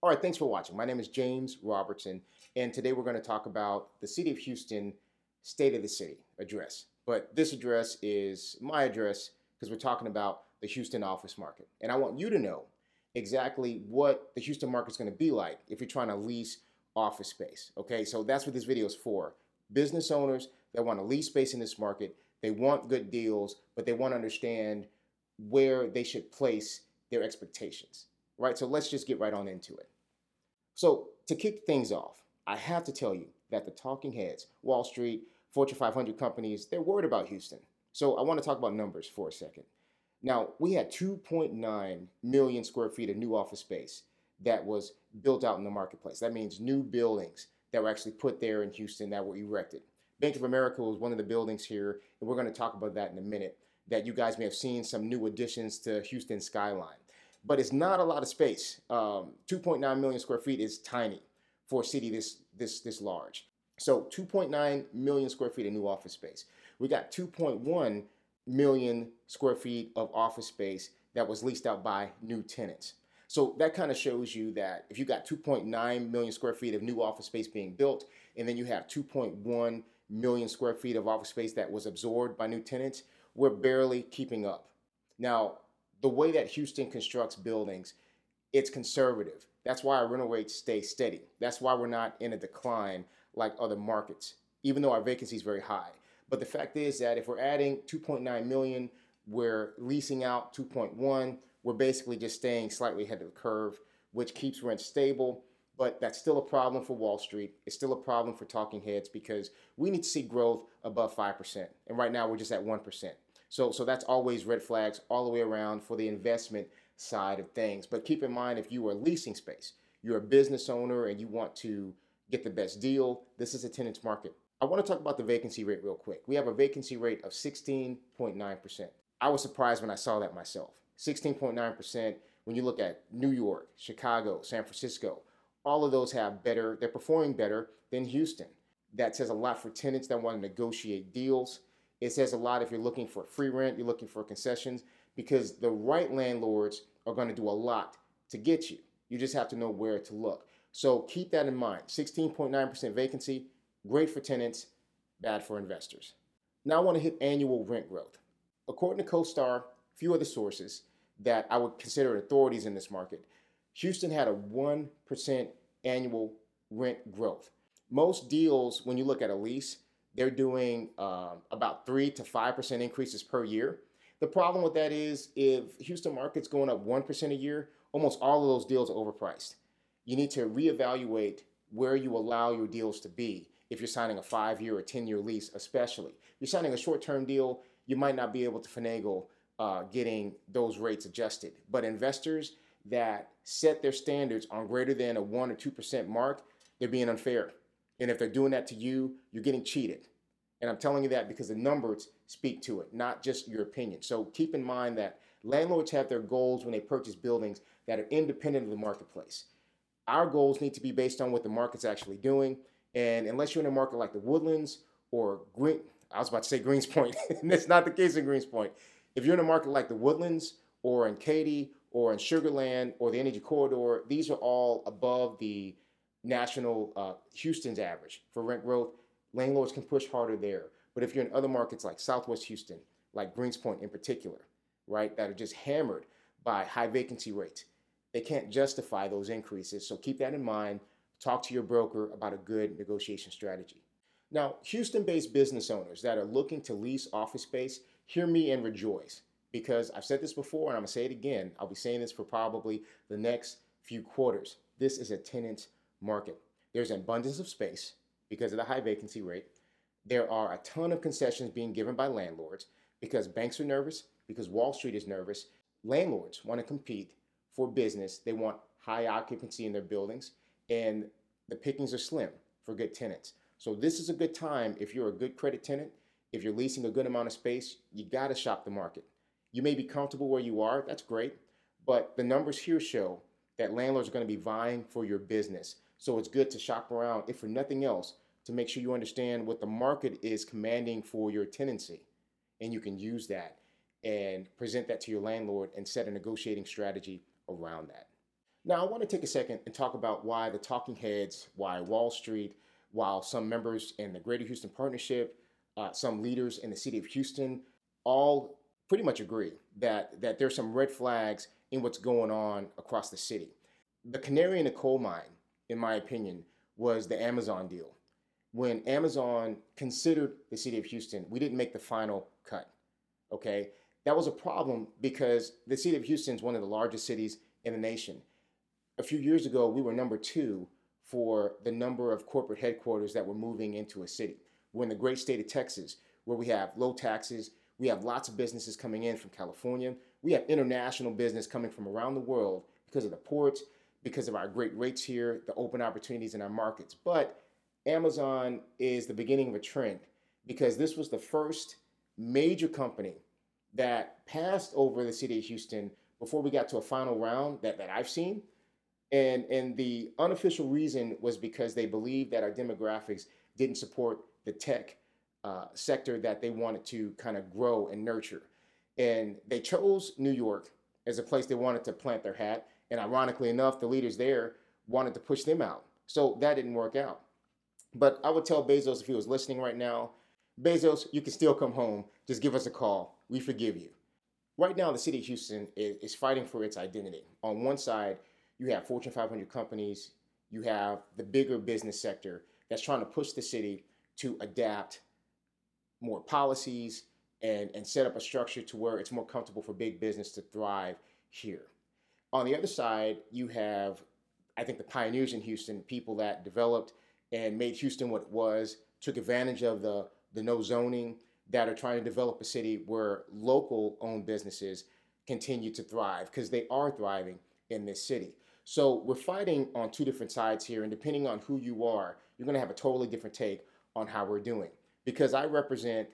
All right, thanks for watching. My name is James Robertson, and today we're going to talk about the City of Houston State of the City address. But this address is my address because we're talking about the Houston office market. And I want you to know exactly what the Houston market is going to be like if you're trying to lease office space. Okay, so that's what this video is for. Business owners that want to lease space in this market, they want good deals, but they want to understand where they should place their expectations right? So let's just get right on into it. So to kick things off, I have to tell you that the talking heads, Wall Street, Fortune 500 companies, they're worried about Houston. So I want to talk about numbers for a second. Now, we had 2.9 million square feet of new office space that was built out in the marketplace. That means new buildings that were actually put there in Houston that were erected. Bank of America was one of the buildings here, and we're going to talk about that in a minute. That you guys may have seen some new additions to Houston skyline but it's not a lot of space. Um, 2.9 million square feet is tiny for a city this this this large. So 2.9 million square feet of new office space. We got 2.1 million square feet of office space that was leased out by new tenants. So that kind of shows you that if you got 2.9 million square feet of new office space being built, and then you have 2.1 million square feet of office space that was absorbed by new tenants, we're barely keeping up. Now, the way that Houston constructs buildings, it's conservative. That's why our rental rates stay steady. That's why we're not in a decline like other markets, even though our vacancy is very high. But the fact is that if we're adding 2.9 million, we're leasing out 2.1, we're basically just staying slightly ahead of the curve, which keeps rent stable. But that's still a problem for Wall Street. It's still a problem for talking heads because we need to see growth above 5%. And right now we're just at 1%. So, so that's always red flags all the way around for the investment side of things. But keep in mind, if you are leasing space, you're a business owner and you want to get the best deal, this is a tenant's market. I want to talk about the vacancy rate real quick. We have a vacancy rate of 16.9%. I was surprised when I saw that myself. 16.9% when you look at New York, Chicago, San Francisco, all of those have better, they're performing better than Houston. That says a lot for tenants that want to negotiate deals. It says a lot if you're looking for free rent, you're looking for concessions, because the right landlords are going to do a lot to get you. You just have to know where to look. So keep that in mind. 16.9% vacancy, great for tenants, bad for investors. Now I want to hit annual rent growth. According to CoStar, a few other sources that I would consider authorities in this market, Houston had a 1% annual rent growth. Most deals, when you look at a lease, they're doing um, about three to five percent increases per year. The problem with that is if Houston market's going up one percent a year, almost all of those deals are overpriced. You need to reevaluate where you allow your deals to be. If you're signing a five-year or ten-year lease, especially, if you're signing a short-term deal, you might not be able to finagle uh, getting those rates adjusted. But investors that set their standards on greater than a one or two percent mark, they're being unfair. And if they're doing that to you, you're getting cheated. And I'm telling you that because the numbers speak to it, not just your opinion. So keep in mind that landlords have their goals when they purchase buildings that are independent of the marketplace. Our goals need to be based on what the market's actually doing. And unless you're in a market like the Woodlands or Green, I was about to say Greenspoint, and that's not the case in Greenspoint. If you're in a market like the Woodlands or in Katy or in Sugarland or the Energy Corridor, these are all above the national uh, Houston's average for rent growth. Landlords can push harder there. But if you're in other markets like Southwest Houston, like Greenspoint in particular, right, that are just hammered by high vacancy rates, they can't justify those increases. So keep that in mind. Talk to your broker about a good negotiation strategy. Now, Houston based business owners that are looking to lease office space, hear me and rejoice because I've said this before and I'm to say it again. I'll be saying this for probably the next few quarters. This is a tenant market. There's an abundance of space because of the high vacancy rate. There are a ton of concessions being given by landlords because banks are nervous, because Wall Street is nervous. Landlords want to compete for business. They want high occupancy in their buildings, and the pickings are slim for good tenants. So this is a good time if you're a good credit tenant, if you're leasing a good amount of space, you got to shop the market. You may be comfortable where you are, that's great, but the numbers here show that landlords are going to be vying for your business. So it's good to shop around, if for nothing else, to make sure you understand what the market is commanding for your tenancy. And you can use that and present that to your landlord and set a negotiating strategy around that. Now, I want to take a second and talk about why the talking heads, why Wall Street, while some members in the Greater Houston Partnership, uh, some leaders in the city of Houston, all pretty much agree that, that there's some red flags in what's going on across the city. The canary in the coal mine, in my opinion, was the Amazon deal. When Amazon considered the city of Houston, we didn't make the final cut. Okay, that was a problem because the city of Houston is one of the largest cities in the nation. A few years ago, we were number two for the number of corporate headquarters that were moving into a city. We're in the great state of Texas, where we have low taxes, we have lots of businesses coming in from California, we have international business coming from around the world because of the ports, because of our great rates here, the open opportunities in our markets. But Amazon is the beginning of a trend because this was the first major company that passed over the city of Houston before we got to a final round that, that I've seen. And, and the unofficial reason was because they believed that our demographics didn't support the tech uh, sector that they wanted to kind of grow and nurture. And they chose New York as a place they wanted to plant their hat. And ironically enough, the leaders there wanted to push them out. So that didn't work out. But I would tell Bezos if he was listening right now, Bezos, you can still come home. Just give us a call. We forgive you. Right now, the city of Houston is, fighting for its identity. On one side, you have Fortune 500 companies, you have the bigger business sector that's trying to push the city to adapt more policies and, and set up a structure to where it's more comfortable for big business to thrive here. On the other side, you have, I think, the pioneers in Houston, people that developed and made Houston what it was, took advantage of the the no zoning that are trying to develop a city where local owned businesses continue to thrive because they are thriving in this city. So we're fighting on two different sides here, and depending on who you are, you're going to have a totally different take on how we're doing. Because I represent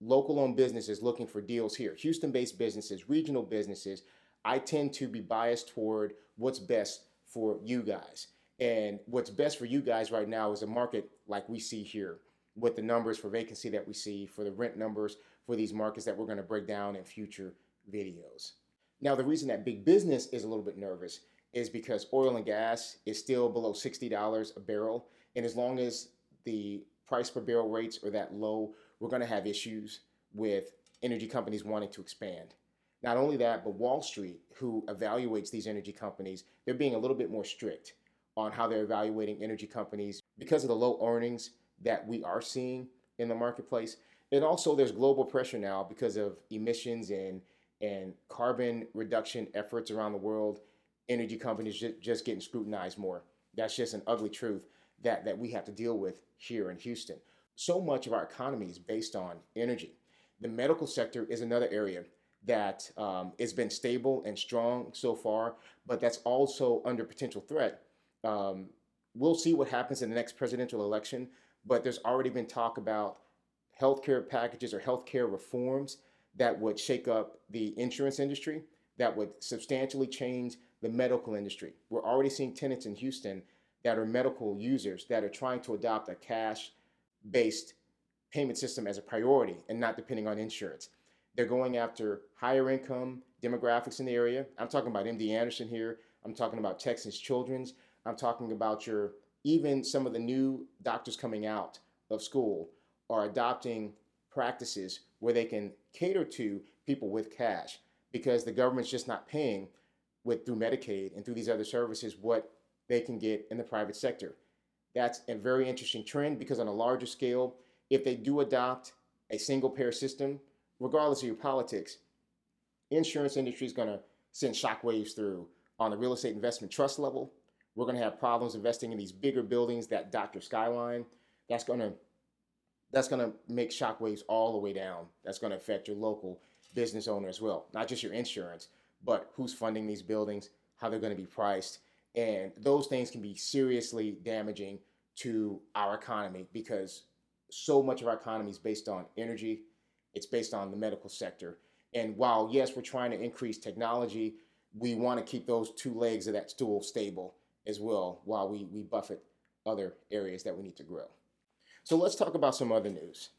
local owned businesses looking for deals here, Houston based businesses, regional businesses. I tend to be biased toward what's best for you guys. And what's best for you guys right now is a market like we see here with the numbers for vacancy that we see, for the rent numbers for these markets that we're going to break down in future videos. Now, the reason that big business is a little bit nervous is because oil and gas is still below $60 a barrel. And as long as the price per barrel rates are that low, we're going to have issues with energy companies wanting to expand. Not only that, but Wall Street, who evaluates these energy companies, they're being a little bit more strict on how they're evaluating energy companies because of the low earnings that we are seeing in the marketplace. And also, there's global pressure now because of emissions and and carbon reduction efforts around the world. Energy companies just, just getting scrutinized more. That's just an ugly truth that that we have to deal with here in Houston. So much of our economy is based on energy. The medical sector is another area that um, has been stable and strong so far, but that's also under potential threat. Um, we'll see what happens in the next presidential election but there's already been talk about healthcare packages or healthcare reforms that would shake up the insurance industry, that would substantially change the medical industry. We're already seeing tenants in Houston that are medical users that are trying to adopt a cash based payment system as a priority and not depending on insurance. They're going after higher income demographics in the area. I'm talking about MD Anderson here. I'm talking about Texas Children's. I'm talking about your even some of the new doctors coming out of school are adopting practices where they can cater to people with cash because the government's just not paying with through Medicaid and through these other services what they can get in the private sector. That's a very interesting trend because on a larger scale, if they do adopt a single payer system, regardless of your politics, insurance industry is going to send shockwaves through on the real estate investment trust level, we're going to have problems investing in these bigger buildings that Dr. Skyline. That's going to that's going to make shockwaves all the way down. That's going to affect your local business owner as well, not just your insurance, but who's funding these buildings, how they're going to be priced, and those things can be seriously damaging to our economy because so much of our economy is based on energy, it's based on the medical sector. And while yes, we're trying to increase technology, we want to keep those two legs of that stool stable as well while we, we buffet other areas that we need to grow. So let's talk about some other news.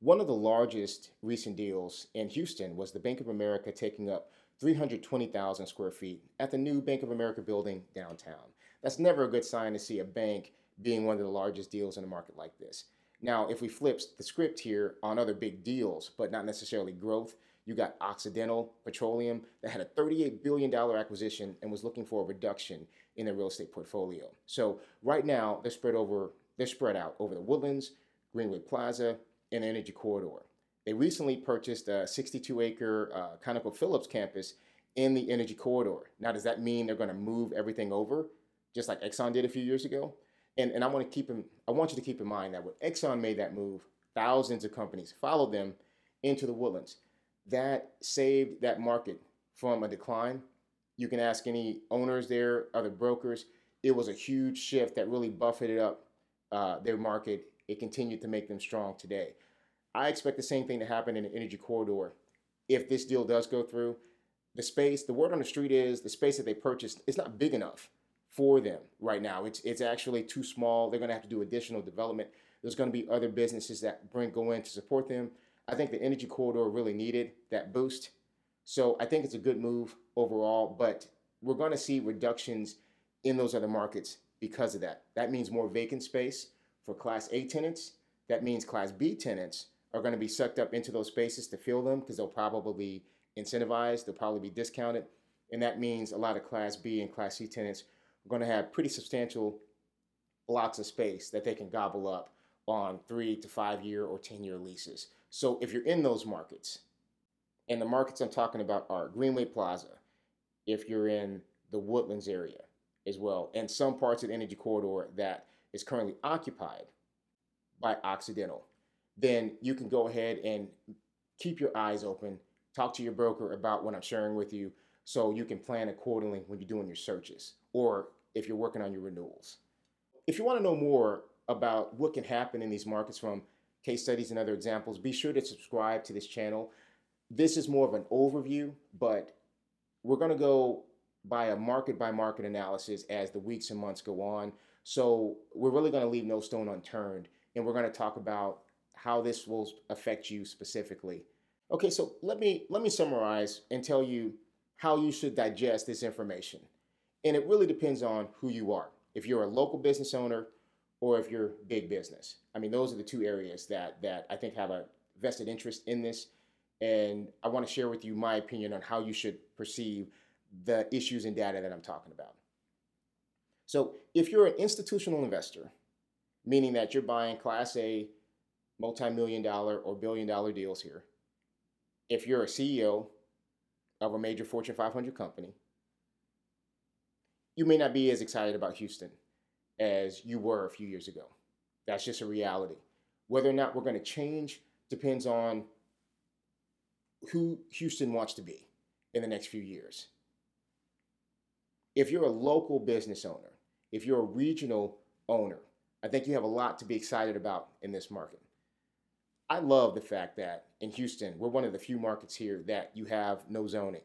One of the largest recent deals in Houston was the Bank of America taking up 320,000 square feet at the new Bank of America building downtown. That's never a good sign to see a bank being one of the largest deals in a market like this. Now, if we flip the script here on other big deals, but not necessarily growth, you got Occidental Petroleum that had a $38 billion acquisition and was looking for a reduction in their real estate portfolio. So right now they're spread over they're spread out over the Woodlands, Greenway Plaza, and Energy Corridor. They recently purchased a 62-acre uh, ConocoPhillips campus in the Energy Corridor. Now, does that mean they're going to move everything over, just like Exxon did a few years ago? And, and I want to keep in, I want you to keep in mind that when Exxon made that move, thousands of companies followed them into the woodlands. That saved that market from a decline. You can ask any owners there, other brokers. It was a huge shift that really buffeted up uh, their market. It continued to make them strong today. I expect the same thing to happen in the energy corridor if this deal does go through. The space, the word on the street is the space that they purchased is not big enough for them right now. It's it's actually too small. They're going to have to do additional development. There's going to be other businesses that bring go in to support them. I think the energy corridor really needed that boost. So I think it's a good move overall, but we're going to see reductions in those other markets because of that. That means more vacant space for class A tenants. That means class B tenants are going to be sucked up into those spaces to fill them because they'll probably be incentivized, they'll probably be discounted. And that means a lot of class B and class C tenants going to have pretty substantial blocks of space that they can gobble up on three to five year or 10 year leases. So if you're in those markets, and the markets I'm talking about are Greenway Plaza, if you're in the Woodlands area as well, and some parts of the energy corridor that is currently occupied by Occidental, then you can go ahead and keep your eyes open, talk to your broker about what I'm sharing with you so you can plan accordingly when you're doing your searches or if you're working on your renewals. If you want to know more about what can happen in these markets from case studies and other examples, be sure to subscribe to this channel. This is more of an overview, but we're going to go by a market by market analysis as the weeks and months go on. So we're really going to leave no stone unturned, and we're going to talk about how this will affect you specifically. Okay, so let me let me summarize and tell you how you should digest this information. And it really depends on who you are. If you're a local business owner or if you're big business. I mean, those are the two areas that that I think have a vested interest in this. And I want to share with you my opinion on how you should perceive the issues and data that I'm talking about. So, if you're an institutional investor, meaning that you're buying class A multi-million dollar or billion dollar deals here, if you're a CEO of a major Fortune 500 company, you may not be as excited about Houston as you were a few years ago. That's just a reality. Whether or not we're going to change depends on who Houston wants to be in the next few years. If you're a local business owner, if you're a regional owner, I think you have a lot to be excited about in this market. I love the fact that in Houston, we're one of the few markets here that you have no zoning.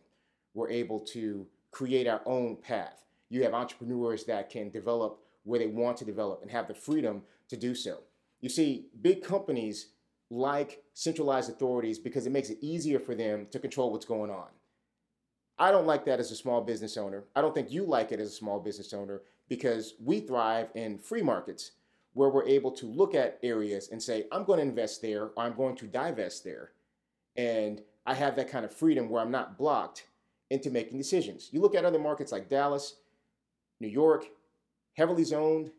We're able to create our own path. You have entrepreneurs that can develop where they want to develop and have the freedom to do so. You see, big companies like centralized authorities because it makes it easier for them to control what's going on. I don't like that as a small business owner. I don't think you like it as a small business owner because we thrive in free markets where we're able to look at areas and say, I'm going to invest there or I'm going to divest there. And I have that kind of freedom where I'm not blocked into making decisions. You look at other markets like Dallas, New York, heavily zoned,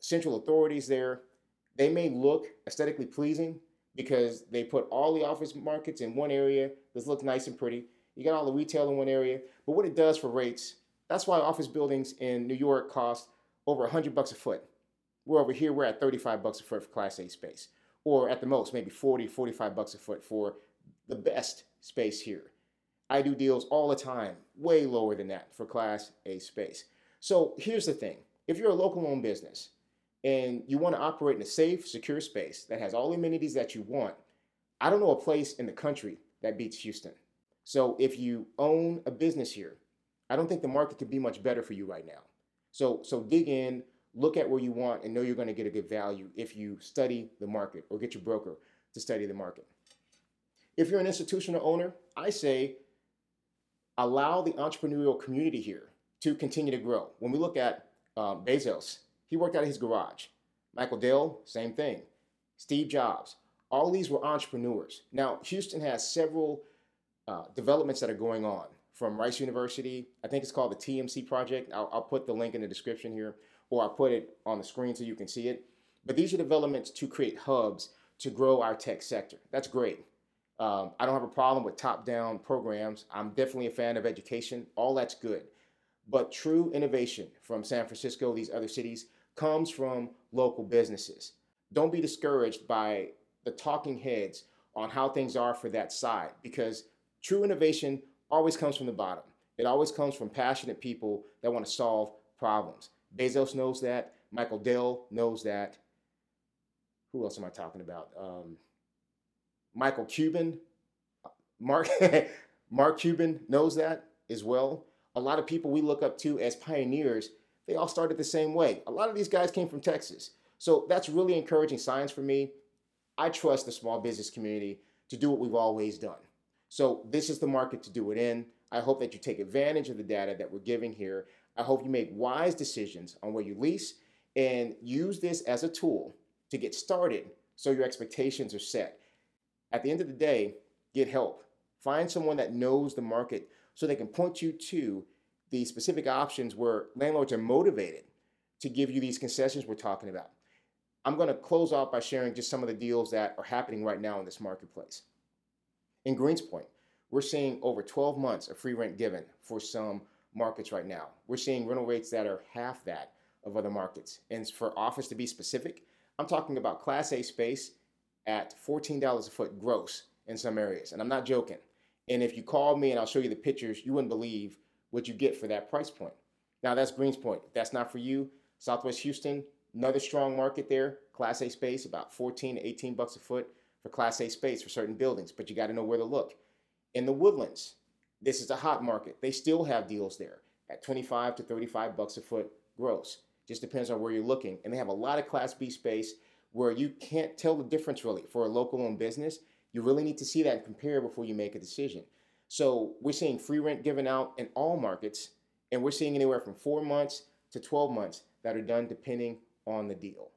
central authorities there. They may look aesthetically pleasing because they put all the office markets in one area. This looks nice and pretty. You got all the retail in one area. But what it does for rates, that's why office buildings in New York cost over 100 bucks a foot. We're over here, we're at 35 bucks a foot for Class A space. Or at the most, maybe 40, 45 bucks a foot for the best space here. I do deals all the time, way lower than that for Class A space. So here's the thing if you're a local owned business and you want to operate in a safe, secure space that has all the amenities that you want, I don't know a place in the country that beats Houston. So if you own a business here, I don't think the market could be much better for you right now. So so dig in, look at where you want and know you're going to get a good value if you study the market or get your broker to study the market. If you're an institutional owner, I say allow the entrepreneurial community here to continue to grow. When we look at um, Bezos, he worked out of his garage. Michael Dell, same thing. Steve Jobs, all these were entrepreneurs. Now, Houston has several uh, developments that are going on from Rice University. I think it's called the TMC project. I'll, I'll put the link in the description here, or I'll put it on the screen so you can see it. But these are developments to create hubs to grow our tech sector. That's great. Um, I don't have a problem with top down programs. I'm definitely a fan of education. All that's good. But true innovation from San Francisco, these other cities, comes from local businesses. Don't be discouraged by the talking heads on how things are for that side because true innovation always comes from the bottom. It always comes from passionate people that want to solve problems. Bezos knows that. Michael Dell knows that. Who else am I talking about? Um, Michael Cuban. Mark, Mark Cuban knows that as well. A lot of people we look up to as pioneers, they all started the same way. A lot of these guys came from Texas. So that's really encouraging signs for me. I trust the small business community to do what we've always done. So this is the market to do it in. I hope that you take advantage of the data that we're giving here. I hope you make wise decisions on where you lease and use this as a tool to get started so your expectations are set. At the end of the day, get help. Find someone that knows the market so they can point you to the specific options where landlords are motivated to give you these concessions we're talking about. I'm going to close off by sharing just some of the deals that are happening right now in this marketplace. In Greenspoint, we're seeing over 12 months of free rent given for some markets right now. We're seeing rental rates that are half that of other markets. And for office to be specific, I'm talking about Class A space at $14 a foot gross in some areas. And I'm not joking. And if you call me and I'll show you the pictures, you wouldn't believe what you get for that price point. Now that's Greenspoint. If that's not for you, Southwest Houston, another strong market there. Class A space, about 14 to 18 bucks a foot for Class A space for certain buildings, but you got to know where to look. In the Woodlands, this is a hot market. They still have deals there at 25 to 35 bucks a foot gross. Just depends on where you're looking. And they have a lot of Class B space where you can't tell the difference really for a local owned business. You really need to see that and compare before you make a decision. So we're seeing free rent given out in all markets, and we're seeing anywhere from four months to 12 months that are done depending on the deal.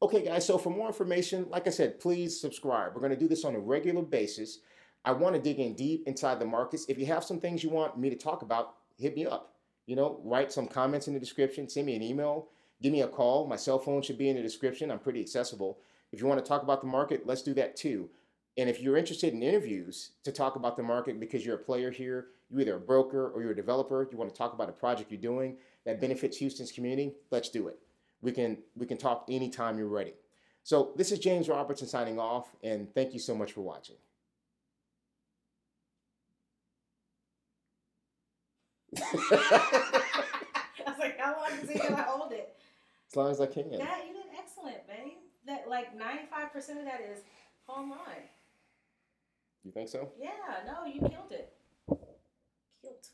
Okay, guys, so for more information, like I said, please subscribe. We're going to do this on a regular basis. I want to dig in deep inside the markets. If you have some things you want me to talk about, hit me up. You know, write some comments in the description, send me an email, give me a call. My cell phone should be in the description. I'm pretty accessible. If you want to talk about the market, let's do that too. And if you're interested in interviews to talk about the market because you're a player here, you're either a broker or you're a developer, you want to talk about a project you're doing that benefits Houston's community, let's do it. We can we can talk anytime you're ready. So this is James Robertson signing off, and thank you so much for watching. I was like, how long is he gonna hold it? As long as I can. Yeah, you did excellent, babe. That like ninety five percent of that is home run. You think so? Yeah, no, you killed it. Killed.